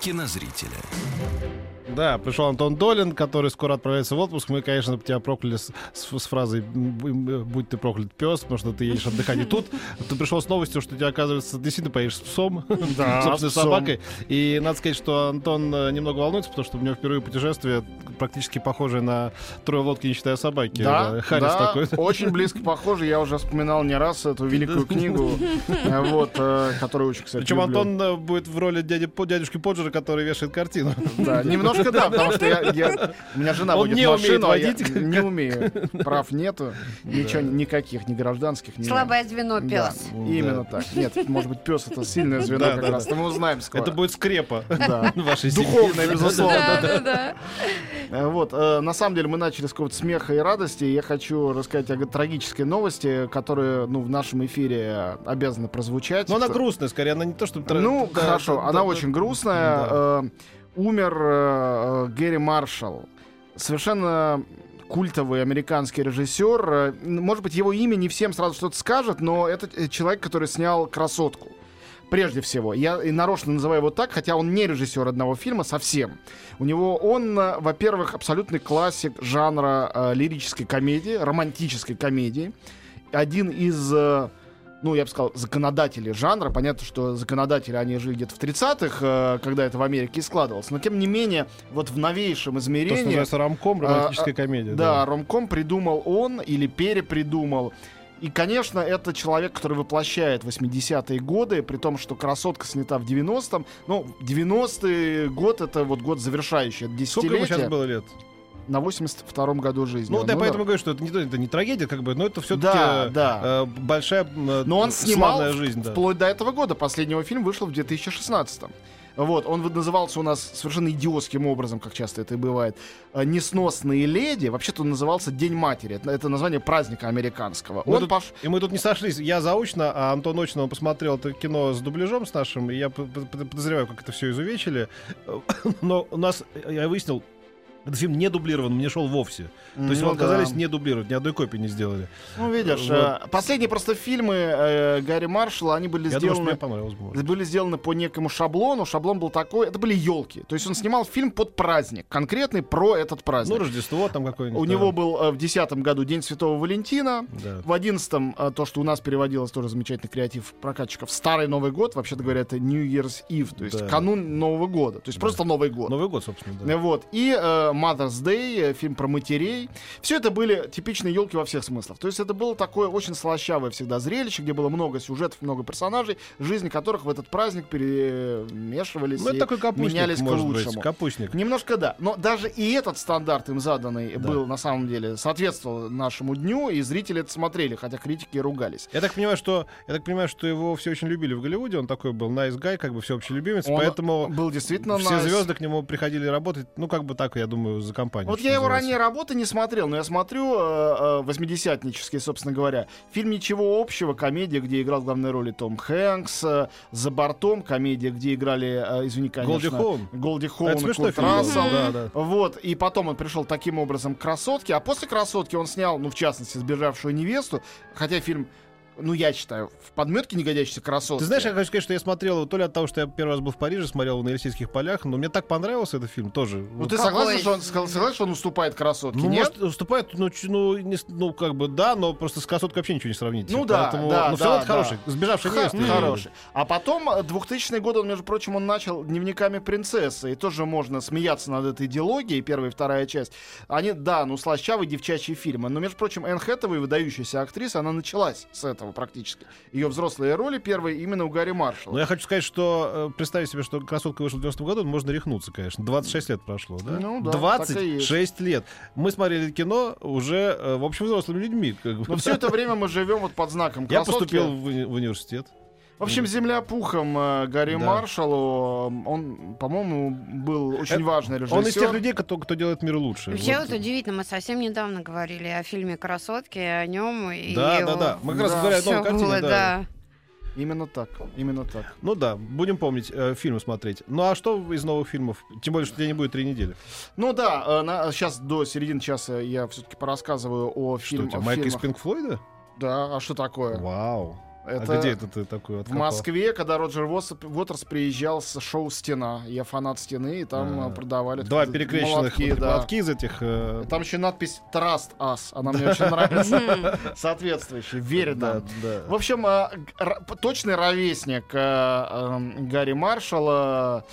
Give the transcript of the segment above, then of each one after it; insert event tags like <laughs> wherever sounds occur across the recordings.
кинозрителя. Да, пришел Антон Долин, который скоро отправляется в отпуск. Мы, конечно, тебя прокляли с, с, с фразой «Будь ты проклят, пес», потому что ты едешь отдыхать. И тут ты пришел с новостью, что ты, оказывается, действительно поедешь <laughs> с псом, Да, собственной с псом. собакой. И надо сказать, что Антон э, немного волнуется, потому что у него впервые путешествие практически похожее на «Трое в лодке, не считая собаки». Да, Э, Харрис да, такой. очень близко похоже. Я уже вспоминал не раз эту великую книгу, э, вот, э, которую очень, кстати, Причем люблю. Антон э, будет в роли дяди, По- дядюшки Поджера, который вешает картину. <laughs> Да, немножко да, потому что я, я- у меня жена Он водит не машину, а я не умею. Прав нету, <laughs> ничего, никаких, ни гражданских, ни... Слабое звено Да, пес. именно так. Нет, может быть, пес это сильное звено Да, как да, раз. да. Мы узнаем скоро. Это будет скрепа <laughs> Да. вашей семьи. Духовное, безусловно. Да, да, да. Э, Вот, э, на самом деле мы начали с какого-то смеха и радости. и Я хочу рассказать о трагической новости, которые, ну, в нашем эфире обязаны прозвучать. Но она грустная, скорее, она не то, что... тра- Ну, да, хорошо, да, она да, очень Э, Умер э, э, Гэри Маршалл. Совершенно культовый американский режиссер. Э, Может быть, его имя не всем сразу что-то скажет, но это э, человек, который снял «Красотку». Прежде всего, я и нарочно называю его так, хотя он не режиссер одного фильма совсем. У него он, во-первых, абсолютный классик жанра э, лирической комедии, романтической комедии. Один из, э, ну, я бы сказал, законодателей жанра. Понятно, что законодатели, они жили где-то в 30-х, э, когда это в Америке и складывалось. Но, тем не менее, вот в новейшем То, что измерении... называется ромком, романтическая комедия. Да, ромком придумал он или перепридумал. И, конечно, это человек, который воплощает 80-е годы, при том, что «Красотка» снята в 90-м. Ну, 90-й год — это вот год завершающий, это Сколько ему десятилетие. сейчас было лет? На 82-м году жизни. Ну, он да, умер. поэтому говорю, что это не, это не трагедия, как бы, но это все-таки Да, да. большая э, Но он снимал жизнь. Да. вплоть до этого года. Последний его фильм вышел в 2016 вот, он вот назывался у нас совершенно идиотским образом, как часто это и бывает, э, «Несносные леди». Вообще-то он назывался «День матери». Это, это название праздника американского. Мы он тут- пош- И мы тут не сошлись. Я заочно, а Антон очно посмотрел это кино с дубляжом с нашим, и я подозреваю, как это все изувечили. <coughs> Но у нас, я выяснил, этот фильм не дублирован, мне шел вовсе. То есть Ну его отказались да. не дублировать, ни одной копии не сделали. Ну, видишь, Вот. э, последние просто фильмы э, Гарри Маршалла, они были Я думаю, сделаны... мне бы. может. были сделаны по некому шаблону. Шаблон был такой, это были елки. То есть он снимал фильм под праздник, конкретный про этот Ну, праздник. Рождество там какое-нибудь. У да. него был э, в 2010 году День Святого Валентина. Да. В 11 то, что у нас переводилось, тоже замечательный креатив прокатчиков. Старый Новый год, вообще-то говоря, это New Year's Eve, то есть Да. канун Нового года. То есть просто Новый год. Новый год, собственно, да. Э, Вот. И э, Mother's Day, э, фильм про матерей. Все это были типичные елки во всех смыслах. То есть это было такое очень слащавое всегда зрелище, где было много сюжетов, много персонажей, жизни которых в этот праздник перемешивались Ну, и такой капустник, менялись к может быть, лучшему. капустник. Немножко да. Но даже и этот стандарт им заданный Да. был на самом деле соответствовал нашему дню, и зрители это смотрели, хотя критики ругались. Я так понимаю, что я так понимаю, что его все очень любили в Голливуде. Он такой был nice guy, как бы всеобще любимец, Он поэтому был действительно все nice. звезды к нему приходили работать. Ну как бы так, я думаю, за компанию. Вот я его называется. ранее работы не смотрел, но я смотрю э, э, восьмидесятнические, собственно говоря. Фильм «Ничего общего», комедия, где играл в главной роли Том Хэнкс, э, «За бортом», комедия, где играли, извини, конечно... Голди Хоун. Голди Хоун Это и смешной фильм. Рассел. Да, да. Вот, и потом он пришел таким образом к «Красотке», а после «Красотки» он снял, ну, в частности, «Сбежавшую невесту», хотя фильм, ну, я считаю, в подметке не годящийся «Красотке». Ты знаешь, я хочу сказать, что я смотрел его то ли от того, что я первый раз был в Париже, смотрел его на Елисейских полях, но мне так понравился этот фильм тоже. Ну, Вот ты согласен, что он, согласен, что он уступает «Красотке», Ну, нет? может, уступает, ну, ну, не ну, как бы, да, но просто с красоткой вообще ничего не сравнить. Ну да, Поэтому, да, но все да, равно это да. хороший. Сбежавший Ха- невеста. Хороший. А потом, э, 2000 год, он, между прочим, он начал дневниками принцессы. И тоже можно смеяться над этой идеологией, первая и вторая часть. Они, да, ну, слащавые девчачьи фильмы. Но, между прочим, Энн Хэтэуэй, выдающаяся актриса, она началась с этого практически. Ее взрослые роли первые именно у Гарри Маршалла. Но я хочу сказать, что э, представить себе, что красотка вышла в 90 году, можно рехнуться, конечно. 26 лет прошло, да? Ну да, так и есть. 26 лет. Мы смотрели кино уже, э, в общем, взрослыми людьми. Как бы. Но все это время мы живем вот под знаком Я красотки. поступил в, уни- в университет. В общем, «Земля пухом» э, Гарри Да. Маршаллу, э, он, по-моему, был очень Это- важный режиссер. Он из тех людей, кто, кто делает мир лучше. Вообще Вот. вот удивительно, мы совсем недавно говорили о фильме «Красотки», о нем. и Да, да, его- да. Мы как раз Да. говорили о новой картине. было, да. да. Именно так, именно так. Ну да, будем помнить, э, фильмы смотреть. Ну а что из новых фильмов? Тем более, что тебя не будет три недели. Ну да, сейчас до середины часа я все-таки порассказываю о Что у фильмах. тебя, Майк из Пинк Флойда? Да, а что такое? Вау. Это А где это ты такой В откопал? Москве, когда Роджер Уотерс приезжал с шоу «Стена». Я фанат «Стены», и там А. э, продавали... Два перекрещенных молотки, да. молотки из этих... э, Там еще надпись «Trust Us». Она мне очень нравится. Соответствующая. Верит да, нам. да. В общем, э, точный ровесник э, эм, Гарри Маршалла,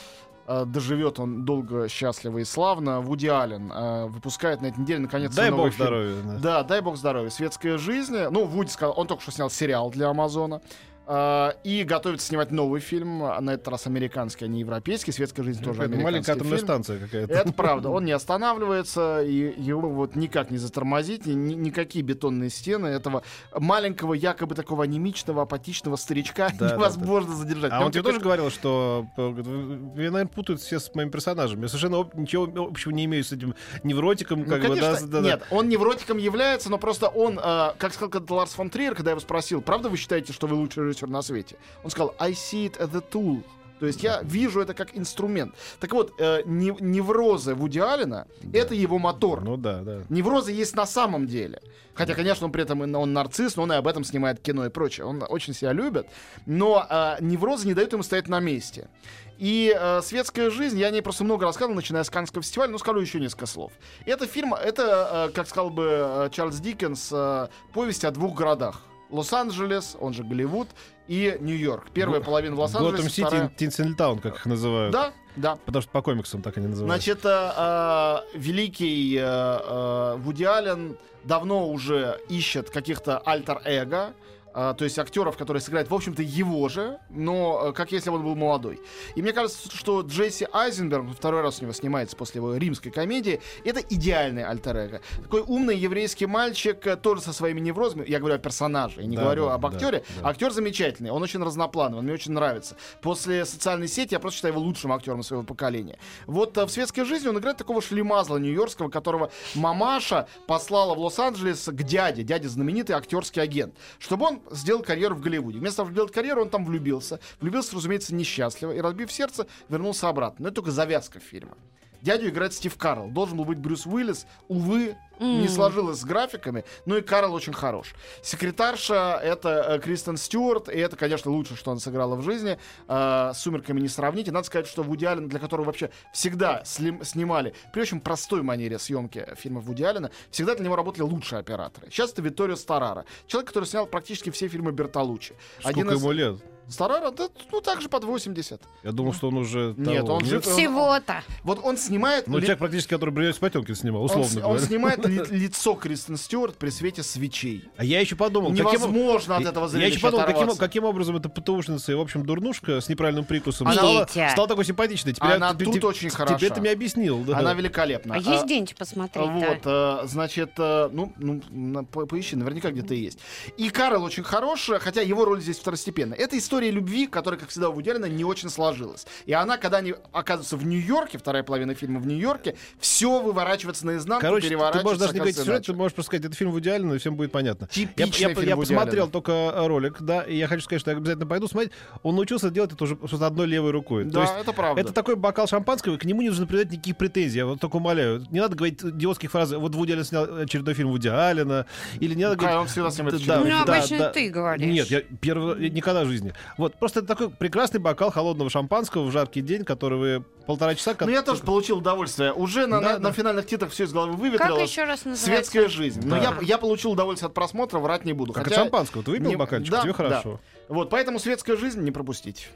доживет он долго, счастливо и славно. Вуди Аллен э, выпускает на этой неделе наконец Дай новый бог фильм. здоровья. да. Да, дай бог здоровья. Светская жизнь. Ну, Вуди сказал, он только что снял сериал для Амазона. Э, И готовится снимать новый фильм, а на этот раз американский, а не европейский. Светская жизнь тоже американский маленькая атомная фильм. станция какая-то. Это правда, он <laughs> не останавливается, и его вот никак не затормозить, ни- ни- никакие бетонные стены этого маленького, якобы такого анемичного, апатичного старичка <laughs> Да, да, невозможно задержать. А Прям он тебе тоже говорил, что э, вы, вы, наверное, путают все с моим персонажем. Я совершенно об- ничего общего не имею с этим невротиком. Ну, Как бы, конечно, да, да, да. нет, он невротиком является, но просто он, э, как сказал Ларс фон Триер, когда я его спросил, правда вы считаете, что вы лучший режиссер на свете? Он сказал, I see it as a tool. То есть я вижу это как инструмент. Так вот, э, не- неврозы Вуди Аллена — это его мотор. Ну да, да. Неврозы есть на самом деле. Хотя, конечно, он при этом и- он нарцисс, но он и об этом снимает кино и прочее. Он очень себя любит. Но э, неврозы не дают ему стоять на месте. И э, светская жизнь, я о ней просто много рассказывал, начиная с Каннского фестиваля, но скажу еще несколько слов. Это фильм, это, э, как сказал бы э, Чарльз Диккенс, э, повесть о двух городах. Лос-Анджелес, он же Голливуд, и Нью-Йорк. Первая Го- половина в Готэм Лос-Анджелесе, Сити вторая... и Тинсенлтаун, как их называют. Да, да. Потому что по комиксам так они называют. Значит, э, э, великий э, э, Вуди Аллен давно уже ищет каких-то альтер-эго, э, то есть актеров, которые сыграют, в общем-то, его же, но э, как если бы он был молодой. И мне кажется, что Джесси Айзенберг, второй раз у него снимается после его римской комедии, это идеальный альтер-эго. Такой умный еврейский мальчик, э, тоже со своими неврозами, я говорю о персонаже, я не Да, говорю да, об да, актере. да. Актер замечательный, он очень разноплановый, он мне очень нравится. После социальной сети я просто считаю его лучшим актером своего поколения. Вот э, в светской жизни он играет такого шлемазла нью-йоркского, которого мамаша послала в Лос-Анджелес к дяде. Дядя знаменитый актерский агент. Чтобы он сделал карьеру в Голливуде. Вместо того, чтобы делать карьеру, он там влюбился. Влюбился, разумеется, несчастливо. И, разбив сердце, вернулся обратно. Но это только завязка фильма. Дядю играет Стив Карл. Должен был быть Брюс Уиллис. Увы, не М. сложилось с графиками. Ну и Карл очень хорош. Секретарша — это э, Кристен Стюарт. И это, конечно, лучше, что она сыграла в жизни. Э, с «Сумерками» не сравнить. И надо сказать, что Вуди Аллен, для которого вообще всегда слим- снимали при очень простой манере съемки фильмов Вуди Аллена, всегда для него работали лучшие операторы. Сейчас это Витторио Старара. Человек, который снял практически все фильмы Бертолуччи. Сколько ему лет? Старара, да, ну, также под 80. Я думал, что он уже Нет, того. он жив. Всего-то. Вот он снимает... Ну, ли- человек практически, который «Бриллиант Потемкин» снимал, он, условно он говоря. снимает ли- <laughs> лицо Кристен Стюарт при свете свечей. А я еще подумал, каким, Невозможно от Я- этого Я зрелища еще подумал, каким, оторваться. каким образом эта ПТУшница и, в общем, дурнушка с неправильным прикусом Она- стала, стала такой симпатичной. Теперь Она я- тут те- очень хороша. Тебе ты мне объяснил. Да. Она великолепна. А есть где-нибудь посмотреть Вот, э, значит, э, ну, ну поищи, наверняка где-то и есть. И Карл очень хорош, хотя его роль здесь второстепенная. Это история любви, которая, как всегда, у Вуди Аллена не очень сложилась. И она, когда они оказываются в Нью-Йорке, вторая половина фильма в Нью-Йорке, все выворачивается наизнанку, Короче, ты переворачивается. можешь даже не говорить сюжет, ты можешь просто сказать, это фильм Вуди Аллена, и всем будет понятно. Я, Типичный я- фильм я Вуди посмотрел Аллена. только э, ролик, да, и я хочу сказать, что я обязательно пойду смотреть. Он научился делать это уже просто одной левой рукой. Да, То есть это правда. это такой бокал шампанского, и к нему не нужно придать никаких претензий. Я вот только умоляю. Не надо говорить идиотских фраз. Вот Вуди Аллен снял очередной фильм Вуди Аллена. Или не надо говорить... он всегда снимает Да, очередной Ну, да, обычно да. ты говоришь. Нет, я первый, я никогда в жизни. Вот, просто это такой прекрасный бокал холодного шампанского в жаркий день, который вы полтора часа... Ну, я тоже получил удовольствие. Уже на, Да, на- да. на финальных титрах все из головы Как выветрилось. еще раз называется? Светская жизнь. Но Да. я, я получил удовольствие от просмотра, врать не буду. Как Хотя- от шампанского. Ты выпил не- бокальчик, да, тебе да. хорошо. Вот, поэтому светская жизнь не пропустить.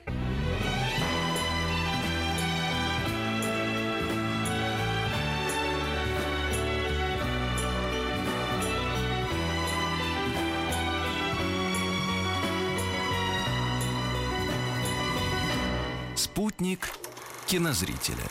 Спутник кинозрителя.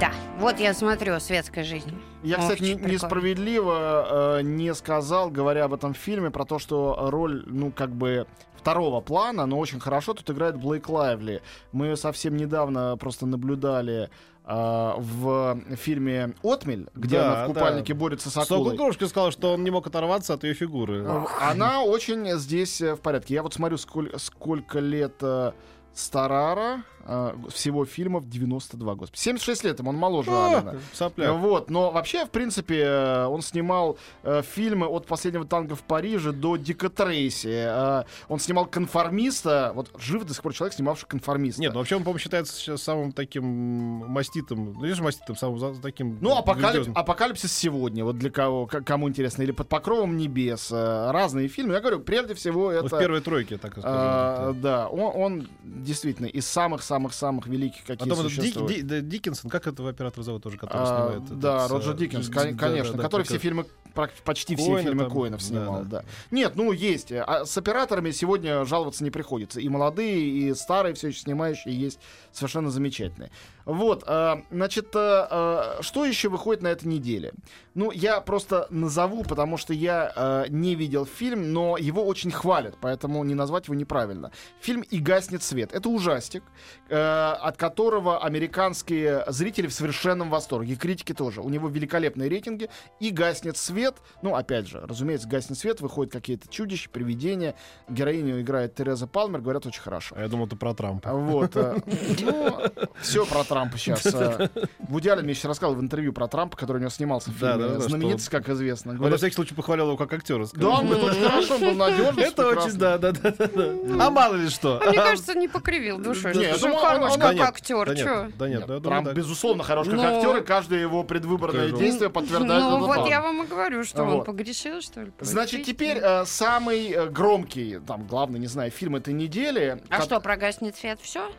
Да, вот я смотрю «Светская жизнь». Я, кстати, не- Очень несправедливо э, не сказал, говоря об этом фильме, про то, что роль, ну, как бы второго плана, но очень хорошо тут играет Блейк Лайвли. Мы ее совсем недавно просто наблюдали э, в фильме «Отмель», где Да, она в да. купальнике борется с акулой. Кукушка сказал, что он не мог оторваться от ее фигуры. Она очень здесь э, в порядке. Я вот смотрю, сколь- сколько лет э, Старара, э, всего фильмов 92 года. 76 лет ему, он моложе Сопляк. Вот, но вообще, в принципе, э, он снимал э, фильмы от последнего танка в Париже до Дика Трейси. Э, он снимал конформиста. Вот жив до сих пор человек, снимавший конформиста. Нет, ну вообще он, по-моему, считается сейчас самым таким маститым, ну, же маститым, самым таким... Ну, апокалип- апокалипсис сегодня, вот для кого, кому интересно, или под покровом небес, э, разные фильмы. Я говорю, прежде всего это. Ну, в первой тройке, так а, скажем. да, он, он действительно из самых-самых-самых великих, какие Потом этот существуют. Ди- да, Диккенсон, как этого оператора зовут тоже, который А, снимает? этот, да, с, Роджер э, Диккенс, кон- конечно, да, который все фильмы, почти все Коэна фильмы там, Коинов да, снимал, да. да. Нет, ну есть. А с операторами сегодня жаловаться не приходится. И молодые, и старые, все еще снимающие есть совершенно замечательные. Вот, а, значит, а, а, что еще выходит на этой неделе? Ну, я просто назову, потому что я а, не видел фильм, но его очень хвалят, поэтому не назвать его неправильно. Фильм «И гаснет свет». Это ужастик, э, от которого американские зрители в совершенном восторге. Критики тоже. У него великолепные рейтинги. «И гаснет свет». Ну, опять же, разумеется, «Гаснет свет», выходят какие-то чудища, привидения. Героиню играет Тереза Палмер, говорят, очень хорошо. А я думал, это про Трампа. А Вот. э, <laughs> Ну, все про Трампа сейчас. Вуди Аллен мне сейчас рассказал в интервью про Трампа, который у него снимался в фильме «Знаменитость», как известно. Он на всякий случай похвалил его как актера. Да, он очень хорошо, он был надежный. Это очень, да, да, да, да. А мало ли что. Мне кажется, не покривил душой. Не, я что думаю, хорош как нет, актер. да нет, нет, Нет, ну, Трамп, безусловно, хорош как Ну. актер, и каждое его предвыборное действие подтверждает Ну вот я вам и говорю, что он Вот. погрешил, что ли. Значит, теперь э, самый э, громкий, там, главный, не знаю, фильм этой недели. А ко- что, прогаснет свет, все?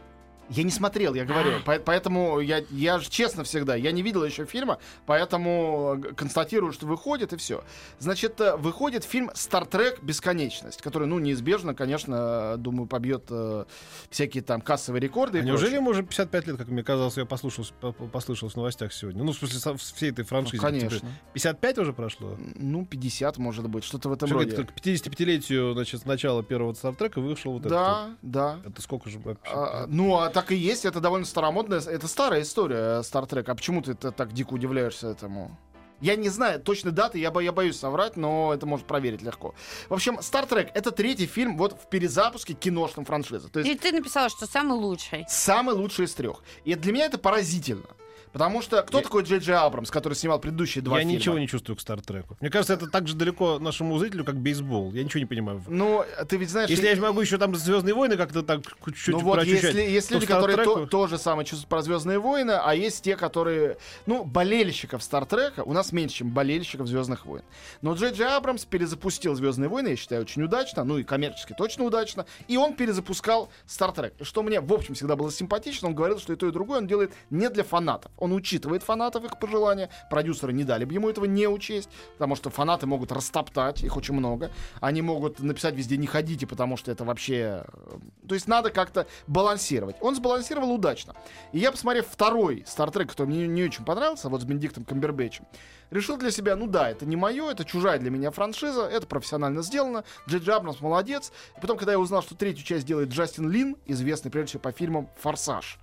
Я не смотрел, я говорю. <gasps> По- Поэтому я, я же честно всегда, я не видел еще фильма, поэтому э, констатирую, что выходит, и все. Значит, э, выходит фильм «Стартрек. Бесконечность», который, ну, неизбежно, конечно, думаю, побьет э, всякие там кассовые рекорды. А неужели ему уже 55 лет, как мне казалось, я послушал, по- по- послышал в новостях сегодня? Ну, в смысле, со- всей этой Ну, франшизе. конечно. Тебе 55 уже прошло? Ну, 50, может быть, что-то в этом Что роде. К 55-летию, значит, начала первого Стартрека вышел вот Да, да. этот. Это сколько же вообще? А, ну, а так и есть, это довольно старомодная, это старая история Стартрека. А почему ты так дико удивляешься этому? Я не знаю точной даты, я, бо- я боюсь соврать, но это можно проверить легко. В общем, Стартрек — это третий фильм вот в перезапуске киношном франшизы. То есть И ты написала, что самый лучший. самый лучший из трех. И для меня это поразительно. Потому что кто Я- такой Джей Джей Абрамс, который снимал предыдущие два Я фильма? ничего не чувствую к Стартреку. Мне кажется, это так же далеко нашему зрителю, как бейсбол. Я ничего не понимаю. Ну, ты ведь знаешь... Если и- я могу еще там Звездные войны как-то так чуть-чуть ну вот, если, есть люди, которые то, то же самое чувствуют про Звездные войны, а есть те, которые. Ну, болельщиков Стартрека у нас меньше, чем болельщиков Звездных войн. Но Джей Джей Абрамс перезапустил Звездные войны, я считаю, очень удачно, ну и коммерчески точно удачно. И он перезапускал Стартрек. Что мне, в общем, всегда было симпатично, он говорил, что и то, и другое он делает не для фанатов. Он учитывает фанатов, их пожелания. Продюсеры не дали бы ему этого не учесть, потому что фанаты могут растоптать, их очень много. Они могут написать везде «не ходите», потому что это вообще... э, То есть надо как-то балансировать. Он сбалансировал удачно. И я, посмотрев второй Стартрек, который мне не очень понравился, вот с Бенедиктом Камбербэтчем, решил для себя, ну да, это не мое, это чужая для меня франшиза, это профессионально сделано, Джей Абрамс молодец. И потом, когда я узнал, что третью часть делает Джастин Лин, известный прежде всего по фильмам «Форсаж»,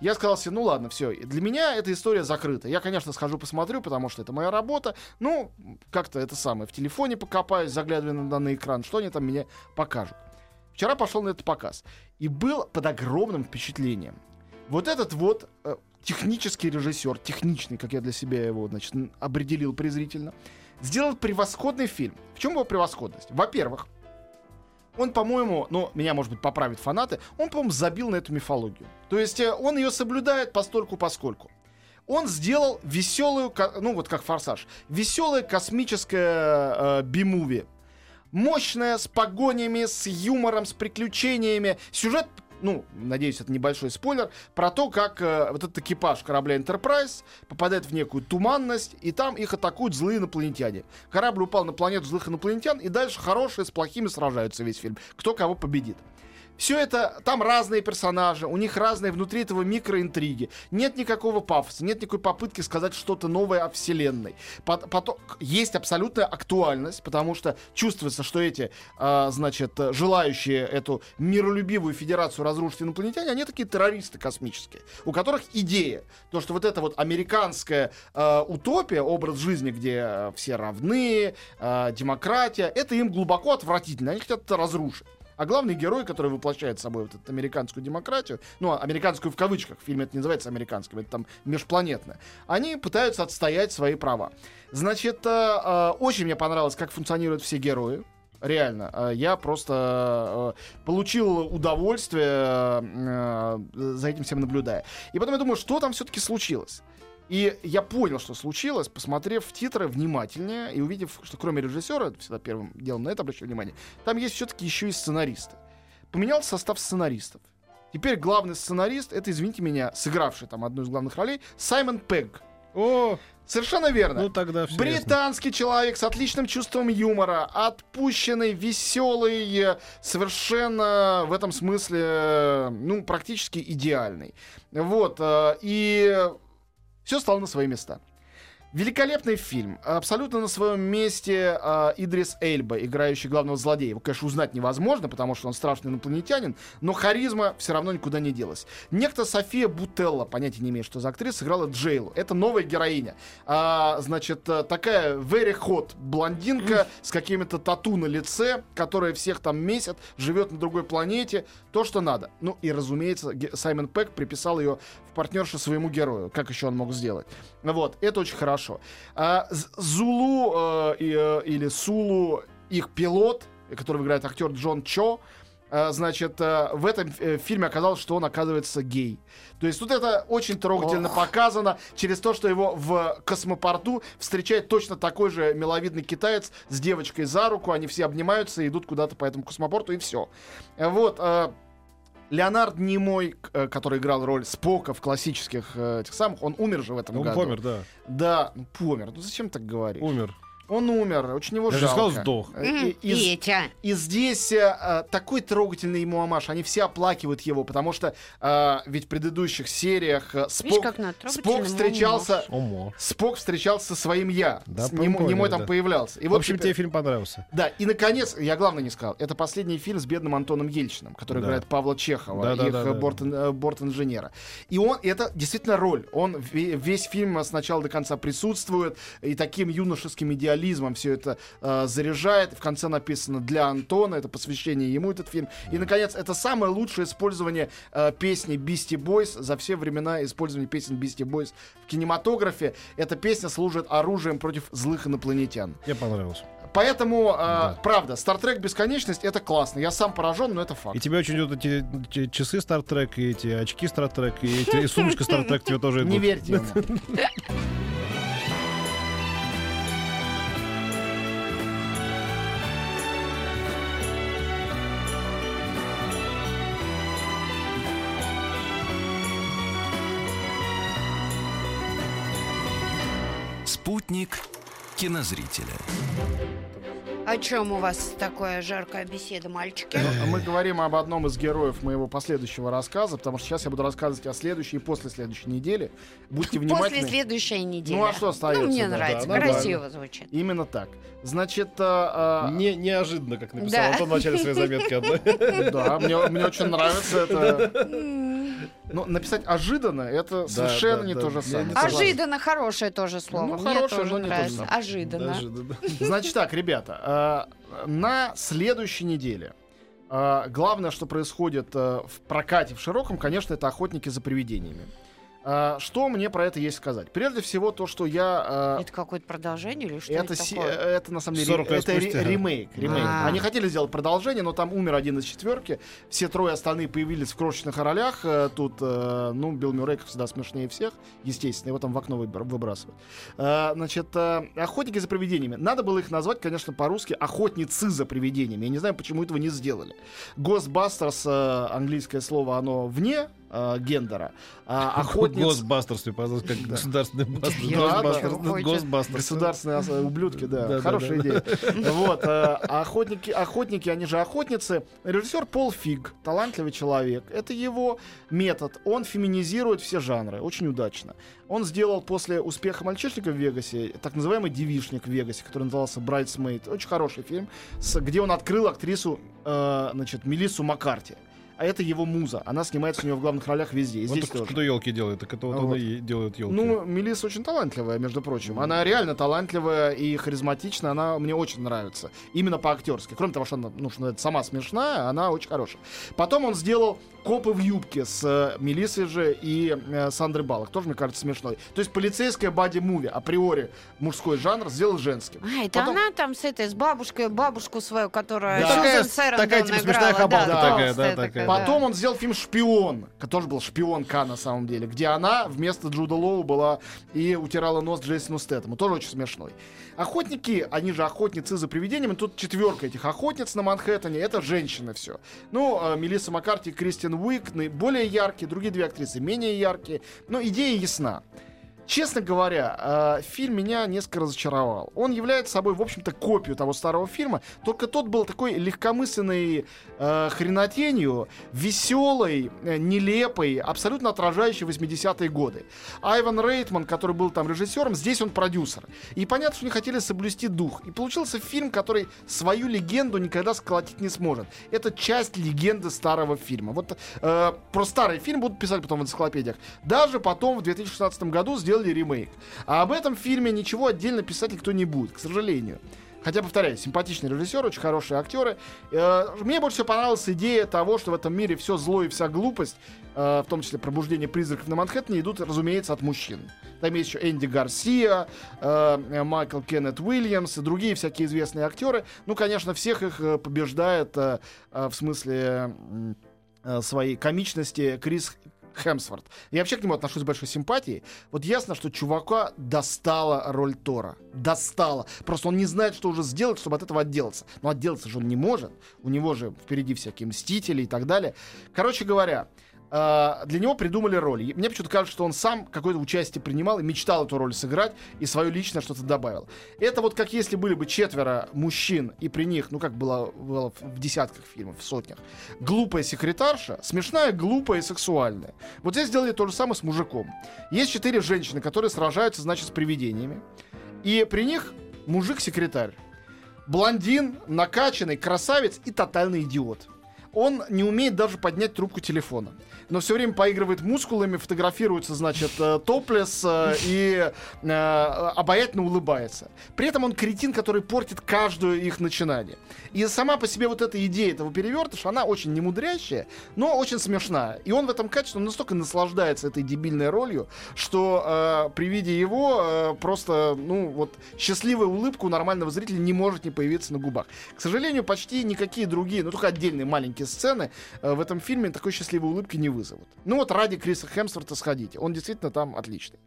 я сказал себе, ну ладно, все, для меня эта история закрыта. Я, конечно, схожу посмотрю, потому что это моя работа. Ну, как-то это самое, в телефоне покопаюсь, заглядывая на данный экран, что они там мне покажут. Вчера пошел на этот показ и был под огромным впечатлением. Вот этот вот э, технический режиссер, техничный, как я для себя его, значит, определил презрительно, сделал превосходный фильм. В чем его превосходность? Во-первых, он, по-моему, ну, меня, может быть, поправят фанаты, он, по-моему, забил на эту мифологию. То есть э, он ее соблюдает постольку поскольку. Он сделал веселую, ну вот как «Форсаж», веселое космическое э, би-муви. Мощное, с погонями, с юмором, с приключениями. Сюжет, ну, надеюсь, это небольшой спойлер, про то, как э, вот этот экипаж корабля Enterprise попадает в некую туманность, и там их атакуют злые инопланетяне. Корабль упал на планету злых инопланетян, и дальше хорошие с плохими сражаются весь фильм. Кто кого победит. Все это, там разные персонажи, у них разные внутри этого микроинтриги. Нет никакого пафоса, нет никакой попытки сказать что-то новое о Вселенной. Пот- Потом есть абсолютная актуальность, потому что чувствуется, что эти, а, значит, э, желающие эту миролюбивую федерацию разрушить инопланетяне, они такие террористы космические, у которых идея, то, что вот эта вот американская э, утопия, образ жизни, где э, все равны, э, демократия, это им глубоко отвратительно, они хотят это разрушить. А главный герой, который воплощает собой вот эту американскую демократию, ну, американскую в кавычках, в фильме это не называется американским, это там межпланетное, они пытаются отстоять свои права. Значит, э, э, очень мне понравилось, как функционируют все герои. Реально, э, я просто получил удовольствие, за этим всем наблюдая. И потом я думаю, что там все-таки случилось. И я понял, что случилось, посмотрев титры внимательнее и увидев, что кроме режиссера, всегда первым делом на это обращаю внимание, там есть все-таки еще и сценаристы. Поменялся состав сценаристов. Теперь главный сценарист, это, извините меня, сыгравший там одну из главных ролей, Саймон Пегг. О, Совершенно верно. ну тогда все Британский человек с отличным чувством юмора, отпущенный, веселый, совершенно в этом смысле, ну, практически идеальный. Вот, э, и все стало на свои места. Великолепный фильм. Абсолютно на своем месте э, Идрис Эльба, играющий главного злодея. Его, конечно, узнать невозможно, потому что он страшный инопланетянин, но харизма все равно никуда не делась. Некто София Бутелла, понятия не имеет, что за актриса, сыграла Джейлу. Это новая героиня. А, значит, э, такая very hot блондинка с какими-то тату на лице, которая всех там месяц, живет на другой планете. То, что надо. Ну и, разумеется, Саймон Пэк приписал ее в партнершу своему герою. Как еще он мог сделать? Вот, это очень хорошо. А, Зулу э, э, или Сулу, их пилот, которого играет актер Джон Чо, э, значит, э, в этом э, фильме оказалось, что он оказывается гей. То есть тут это очень трогательно показано через то, что его в космопорту встречает точно такой же миловидный китаец с девочкой за руку, они все обнимаются и идут куда-то по этому космопорту, и все. Вот. Леонард Немой, э, который играл роль Спока в классических э, этих самых, он умер же в этом Он году. помер, да. Да, ну помер. Ну зачем так говорить? Умер. Он умер, очень его Я же жалко. сказал, сдох. Э, и- из- Петя. и здесь э, э, такой трогательный ему амаш. Они все оплакивают его, потому что э, ведь в предыдущих сериях э, Видишь, Спок, Спок встречался... Спок встречался со своим я. Да, С- Нем- поняли, Немой там да. появлялся. И В вот общем, теперь- тебе фильм понравился. Да, и наконец, я главное не сказал, это последний фильм с бедным Антоном Ельчиным, который Да. играет Павла Чехова, Да, да, их да, да, борт, э, борт-инженера. И он, и это действительно роль. Он ве- весь фильм с начала до конца присутствует, и таким юношеским идеализмом все это э, заряжает. В конце написано для Антона, это посвящение ему этот фильм. И, наконец, это самое лучшее использование э, песни Beastie Boys за все времена использования песен Beastie Boys в кинематографе. Эта песня служит оружием против злых инопланетян. Мне понравился. Поэтому, э, Да. правда, Star Trek Бесконечность это классно. Я сам поражен, но это факт. И тебе очень идут эти, эти часы Star Trek, и эти очки Star Trek, и, эти, и сумочка Star Trek тебе тоже идут. Не верьте ему. <laughs> Спутник кинозрителя. О чем у вас такая жаркая беседа, мальчики? Ну, Мы говорим об одном из героев моего последующего рассказа, потому что сейчас я буду рассказывать о следующей и после следующей неделе. Будьте внимательны. После следующей недели. Ну, а что остается, Ну, мне да, нравится, да, красиво звучит. Именно так. Значит, э, э, Не, неожиданно, как написал Да. Антон в начале своей заметки одной. <laughs> да, мне, мне очень нравится это. Но написать ожиданно это совершенно да, не да. то же самое. Ожиданно хорошее тоже слово. Ну, Мне хорошее, тоже но не то же нравится. самое. Ожиданно. Да, да. Значит так, ребята, э, на следующей неделе э, главное, что происходит э, в прокате в широком, конечно, это охотники за привидениями. Э, Что мне про это есть сказать? Прежде всего то, что я... э, Это какое-то продолжение или что Это, это си- такое? это на самом деле 40 лет это ре- спустя. ремейк. ремейк. А. Они хотели сделать продолжение, но там умер один из четверки. Все трое остальные появились в крошечных ролях. Э, Тут, э, ну, Билл Мюррей, как всегда, смешнее всех. Естественно, его там в окно выбр- выбрасывают. Э, Значит, охотники за привидениями. Надо было их назвать, конечно, по-русски охотницы за привидениями. Я не знаю, почему этого не сделали. Э, английское слово, оно вне э, гендера. А, <laughs> охотниц... Госбастерс, мне показалось, как государственный бастер. Госбастерс. Государственные ос- ублюдки, да, хорошая идея. <laughs> Вот, э, охотники, охотники, они же охотницы. Режиссер Пол Фиг, талантливый человек. Это его метод. Он феминизирует все жанры, очень удачно. Он сделал после успеха «Мальчишника» в Вегасе так называемый «Девишник» в Вегасе, который назывался «Брайтсмейд». Очень хороший фильм, где он открыл актрису, э, значит, Мелиссу Маккарти. А это его муза. Она снимается у него в главных ролях везде. И Вот здесь так тоже. кто елки делает, так это вот Вот. он и делает елки. Ну, Мелисса очень талантливая, между прочим. Она реально талантливая и харизматичная. Она мне очень нравится. Именно по-актерски. Кроме того, что она ну, что называется, сама смешная, она очень хорошая. Потом он сделал «Копы в юбке» с э, Мелиссой же и э, Сандрой Баллок. Тоже, мне кажется, смешной. То есть полицейская бади-муви, априори мужской жанр, сделал женским. А, это Потом- она там с этой, с бабушкой, бабушку свою, которая Да. Такая- такая, типа, смешная играла, хабалка да, такая, да, такая, Потом он сделал фильм «Шпион», который был шпионка на самом деле, где она вместо Джуда Лоу была и утирала нос Джейсону Стэттему. Тоже очень смешной. Охотники, они же охотницы за привидениями. Тут четверка этих охотниц на Манхэттене. Это женщины все. Ну, э, Мелисса Маккарти Кристин Уик более яркие, другие две актрисы менее яркие. Но идея ясна. Честно говоря, э, фильм меня несколько разочаровал. Он является собой, в общем-то, копию того старого фильма, только тот был такой легкомысленной э, хренотенью, веселой, э, нелепой, абсолютно отражающей 80-е годы. Айван Рейтман, который был там режиссером, здесь он продюсер. И понятно, что они хотели соблюсти дух. И получился фильм, который свою легенду никогда сколотить не сможет. Это часть легенды старого фильма. Вот э, про старый фильм будут писать потом в энциклопедиях. Даже потом в 2016 году сделали ремейк. А об этом фильме ничего отдельно писать никто не будет, к сожалению. Хотя, повторяю, симпатичный режиссер, очень хорошие актеры. Э, Мне больше всего понравилась идея того, что в этом мире все зло и вся глупость, э, в том числе пробуждение призраков на Манхэттене, идут, разумеется, от мужчин. Там есть еще Энди Гарсия, э, Майкл Кеннет Уильямс и другие всякие известные актеры. Ну, конечно, всех их побеждает в смысле своей комичности Крис Хемсворт. Я вообще к нему отношусь с большой симпатией. Вот ясно, что чувака достала роль Тора. Достала. Просто он не знает, что уже сделать, чтобы от этого отделаться. Но отделаться же он не может. У него же впереди всякие мстители и так далее. Короче говоря, для него придумали роль. И Мне почему-то кажется, что он сам какое-то участие принимал и мечтал эту роль сыграть и свое личное что-то добавил. Это вот как если были бы четверо мужчин, и при них, ну как было, было в десятках фильмов, в сотнях, глупая секретарша, смешная, глупая и сексуальная. Вот здесь сделали то же самое с мужиком. Есть четыре женщины, которые сражаются, значит, с привидениями. И при них мужик-секретарь. Блондин, накачанный, красавец и тотальный идиот. Он не умеет даже поднять трубку телефона. Но все время поигрывает мускулами, фотографируется, значит, э, топлес э, и э, обаятельно улыбается. При этом он кретин, который портит каждое их начинание. И сама по себе вот эта идея этого перевертыша, она очень немудрящая, но очень смешная. И он в этом качестве настолько наслаждается этой дебильной ролью, что э, при виде его э, просто, ну, вот, счастливая улыбка у нормального зрителя не может не появиться на губах. К сожалению, почти никакие другие, ну, только отдельные маленькие сцены э, в этом фильме такой счастливой улыбки не вызовут. Ну, вот ради Криса Хемсворта сходите. Он действительно там отличный.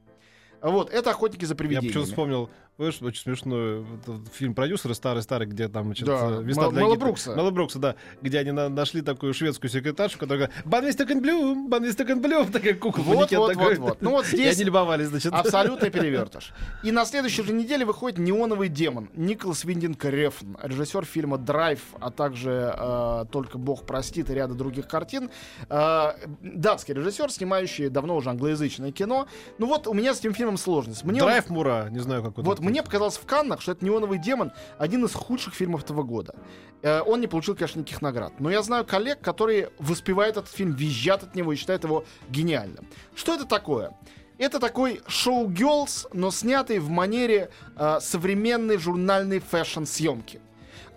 Вот, это «Охотники за Я привидениями». почему вспомнил, знаешь, очень смешной фильм продюсера старый-старый, где там, Да, э, «Весна Мел- для Мела Гитлера». Брукса. Мела Брукса, да. Где они на- нашли такую шведскую секретаршу, которая говорит, «Банвистакен блюм, банвистакен блюм», такая кукла, Вот, вот, такой. вот, вот. Ну, вот И здесь они любовались, значит. Абсолютный перевертыш. <laughs> И на следующей же неделе выходит «Неоновый демон» Николас Виндинг Рефн, режиссер фильма «Драйв», а также э, «Только Бог простит» и ряда других картин. Э, датский режиссер, снимающий давно уже англоязычное кино. Ну вот у меня с этим фильмом сложность. Мне он- Драйв Мура, не знаю, как вот мне показалось в Каннах, что это «Неоновый демон» один из худших фильмов этого года. Э, Он не получил, конечно, никаких наград. Но я знаю коллег, которые воспевают этот фильм, визжат от него и считают его гениальным. Что это такое? Это такой Showgirls, но снятый в манере э, современной журнальной fashion -съемки.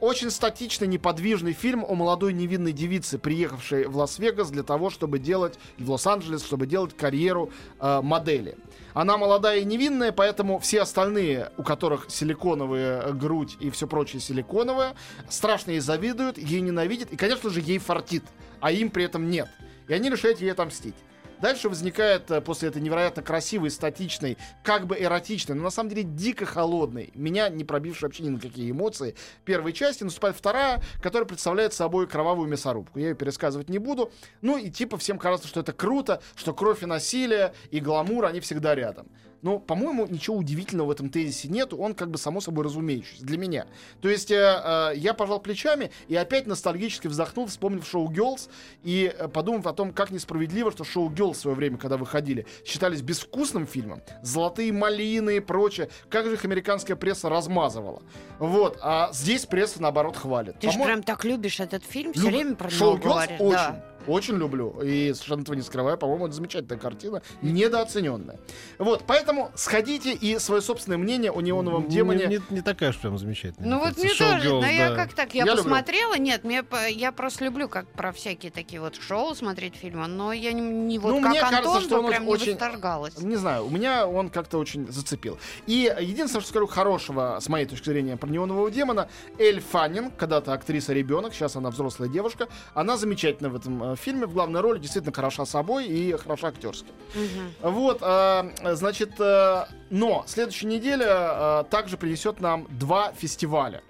Очень статичный, неподвижный фильм о молодой невинной девице, приехавшей в Лас-Вегас для того, чтобы делать, в Лос-Анджелес, чтобы делать карьеру э, модели. Она молодая и невинная, поэтому все остальные, у которых силиконовая э, грудь и все прочее силиконовое, страшно ей завидуют, ей ненавидят, и, конечно же, ей фартит, а им при этом нет. И они решают ей отомстить. Дальше возникает э, после этой невероятно красивой, статичной, как бы эротичной, но на самом деле дико холодной, меня не пробившей вообще ни на какие эмоции первой части, наступает вторая, которая представляет собой кровавую мясорубку. Я ее пересказывать не буду. Ну и типа всем кажется, что это круто, что кровь и насилие, и гламур, они всегда рядом. Но, по-моему, ничего удивительного в этом тезисе нету. Он как бы само собой разумеющийся для меня. То есть э, э, я пожал плечами и опять ностальгически вздохнул, вспомнив шоу Girls и э, подумав о том, как несправедливо, что шоу Girls в свое время, когда выходили, считались безвкусным фильмом. Золотые малины и прочее. Как же их американская пресса размазывала. Вот. А здесь пресса, наоборот, хвалит. Ты же прям так любишь этот фильм, все Люб- время про Шоу него Girls говоришь. очень, Да. Очень люблю. И совершенно этого не скрываю. По-моему, это замечательная картина, недооцененная. Вот, поэтому сходите и свое собственное мнение о неоновом демоне. Не, не- не такая уж прям замечательная. Ну вот мне тоже, Showgirls, но я да. как так, я, Я люблю. посмотрела, нет, мне, я просто люблю как про всякие такие вот шоу смотреть фильмы, но я не, не вот Ну, как мне Антон кажется, что он прям очень- не восторгалась. Не знаю, у меня он как-то очень зацепил. И единственное, что скажу хорошего, с моей точки зрения, про неонового демона, Эль Фаннинг, когда-то актриса ребенок, сейчас она взрослая девушка, она замечательна в этом э, фильме, в главной роли, действительно хороша собой и хороша актерски. Мгм. Вот, э, значит, э, но следующая неделя э, также принесет нам два фестиваля.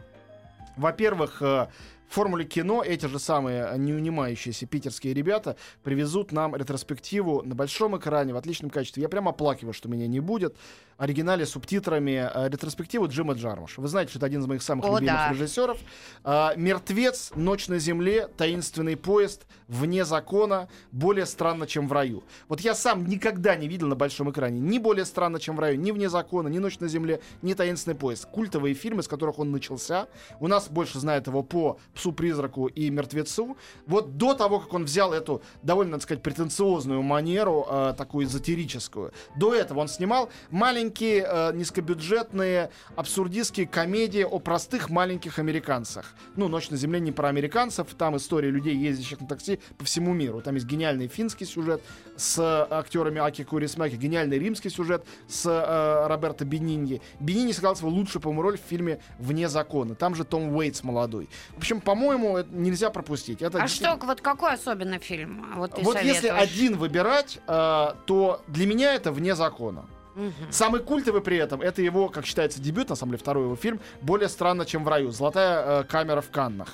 Во-первых, э, в формуле кино эти же самые э, неунимающиеся питерские ребята привезут нам ретроспективу на большом экране в отличном качестве. Я прямо оплакиваю, что меня не будет. Оригинале с субтитрами э, ретроспективу Джима Джармуша. Вы знаете, что это один из моих самых О, любимых да. режиссеров. А, Мертвец, Ночь на земле, Таинственный поезд, Вне закона, более странно, чем в раю. Вот я сам никогда не видел на большом экране ни более странно, чем в раю, ни Вне закона, ни Ночь на земле, ни Таинственный поезд. Культовые фильмы, с которых он начался. У нас больше знает его по Псу-призраку и Мертвецу. Вот до того, как он взял эту довольно, так сказать, претенциозную манеру, э, такую эзотерическую, до этого он снимал маленькие, э, низкобюджетные, абсурдистские комедии о простых маленьких американцах. Ну, «Ночь на земле» не про американцев, там история людей, ездящих на такси по всему миру. Там есть гениальный финский сюжет с э, актерами Аки Курисмаки, гениальный римский сюжет с э, Роберто Бениньи. Бениньи сыграл свою лучшую, по-моему, роль в фильме «Вне закона». Там же Том Уэйтс молодой. В общем, по-моему, нельзя пропустить. Это А действительно- что, вот какой особенно фильм? Вот ты вот если советуешь? один выбирать, э, то для меня это вне закона. Мгм. Самый культовый при этом это его, как считается, дебют, на самом деле, второй его фильм «Более странно, чем в раю». Золотая э, камера в Каннах.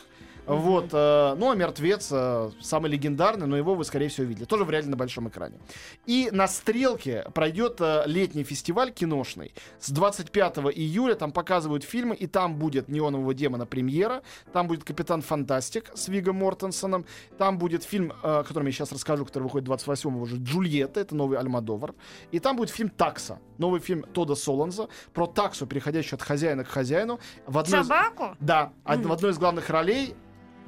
Вот, э, ну а мертвец э, самый легендарный, но его вы, скорее всего, видели. Тоже вряд ли на большом экране. И на стрелке пройдет э, летний фестиваль киношный. С 25 июля там показывают фильмы, и там будет неонового демона премьера. Там будет Капитан Фантастик с Вигом Мортенсоном. Там будет фильм, э, о котором я сейчас расскажу, который выходит 28-го уже, Джульетта, это новый Альмадовар. И там будет фильм Такса, новый фильм Тода Солонза про таксу, переходящую от хозяина к хозяину. В одной из- Собаку? Да, од- Мгм. в одной из главных ролей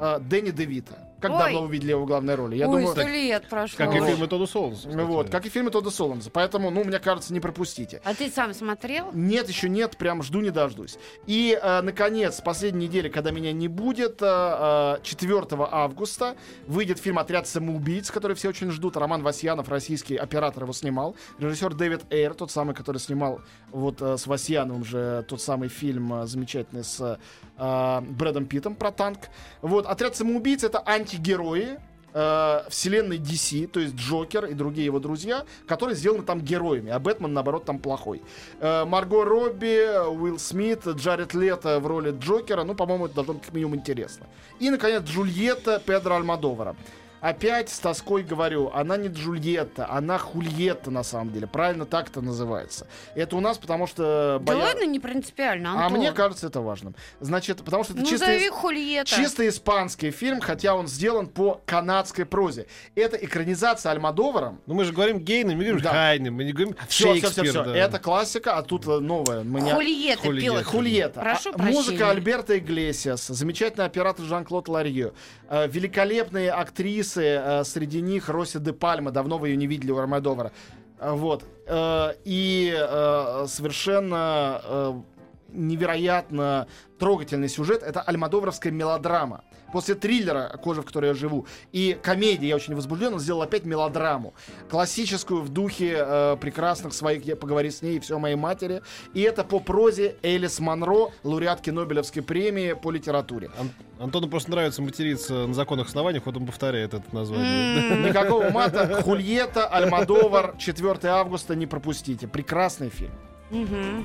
Дэнни Девита. Как Ой. давно вы видели его в главной роли? Я Ой, думаю, сто лет прошло. Как и фильмы Тодда Солнца. вот, как и фильмы Тода Солонза. Поэтому, ну, мне кажется, не пропустите. А ты сам смотрел? Нет, еще нет, прям жду не дождусь. И, э, наконец, последняя неделя, когда меня не будет, э, э, 4 августа выйдет фильм «Отряд самоубийц», который все очень ждут. Роман Васьянов, российский оператор, его снимал. Режиссер Дэвид Эйр, тот самый, который снимал вот э, с Васьяновым же тот самый фильм э, замечательный с э, Брэдом Питтом про танк. Вот, «Отряд самоубийц» — это антигерои, э, вселенной DC, то есть Джокер и другие его друзья, которые сделаны там героями, а Бэтмен, наоборот, там плохой. Э, Марго Робби, Уилл Смит, Джаред Лето в роли Джокера, ну, по-моему, это должно быть как минимум интересно. И, наконец, Джульетта Педро Альмадовара. Опять с тоской говорю, она не Джульетта, она Хульетта на самом деле. Правильно так это называется. Это у нас, потому что... Да боя- ладно, не принципиально, А Антон. мне кажется это важным. Значит, потому что это Ну, чисто... Хульетта. Чисто испанский фильм, хотя он сделан по канадской прозе. Это экранизация Альмадоваром. Ну мы же говорим Гейна, мы говорим Да. Хайне, мы не говорим Все, все, Шекспир. все, да. Это классика, а тут новое. Меня... Хульетта Хульетта. пел. Хульетта. Прошу А, прощения. Музыка Альберта Иглесиас, замечательный оператор Жан-Клод Ларье, э, великолепные актрисы, э, среди них Роси де Пальма, давно вы ее не видели у Армадовара. Э, Вот. Э, И совершенно невероятно трогательный сюжет. Это альмадовровская мелодрама. После триллера «Кожа, в которой я живу» и комедии «Я очень возбужден», он сделал опять мелодраму. Классическую в духе э, прекрасных своих «Я поговори с ней» и «Все о моей матери». И это по прозе Элис Монро, лауреатки Нобелевской премии по литературе. Ан- Антону просто нравится материться на законных основаниях, вот он повторяет это название. М. Никакого мата. Хульета, Альмадовар, 4 августа, не пропустите. Прекрасный фильм. Мгм.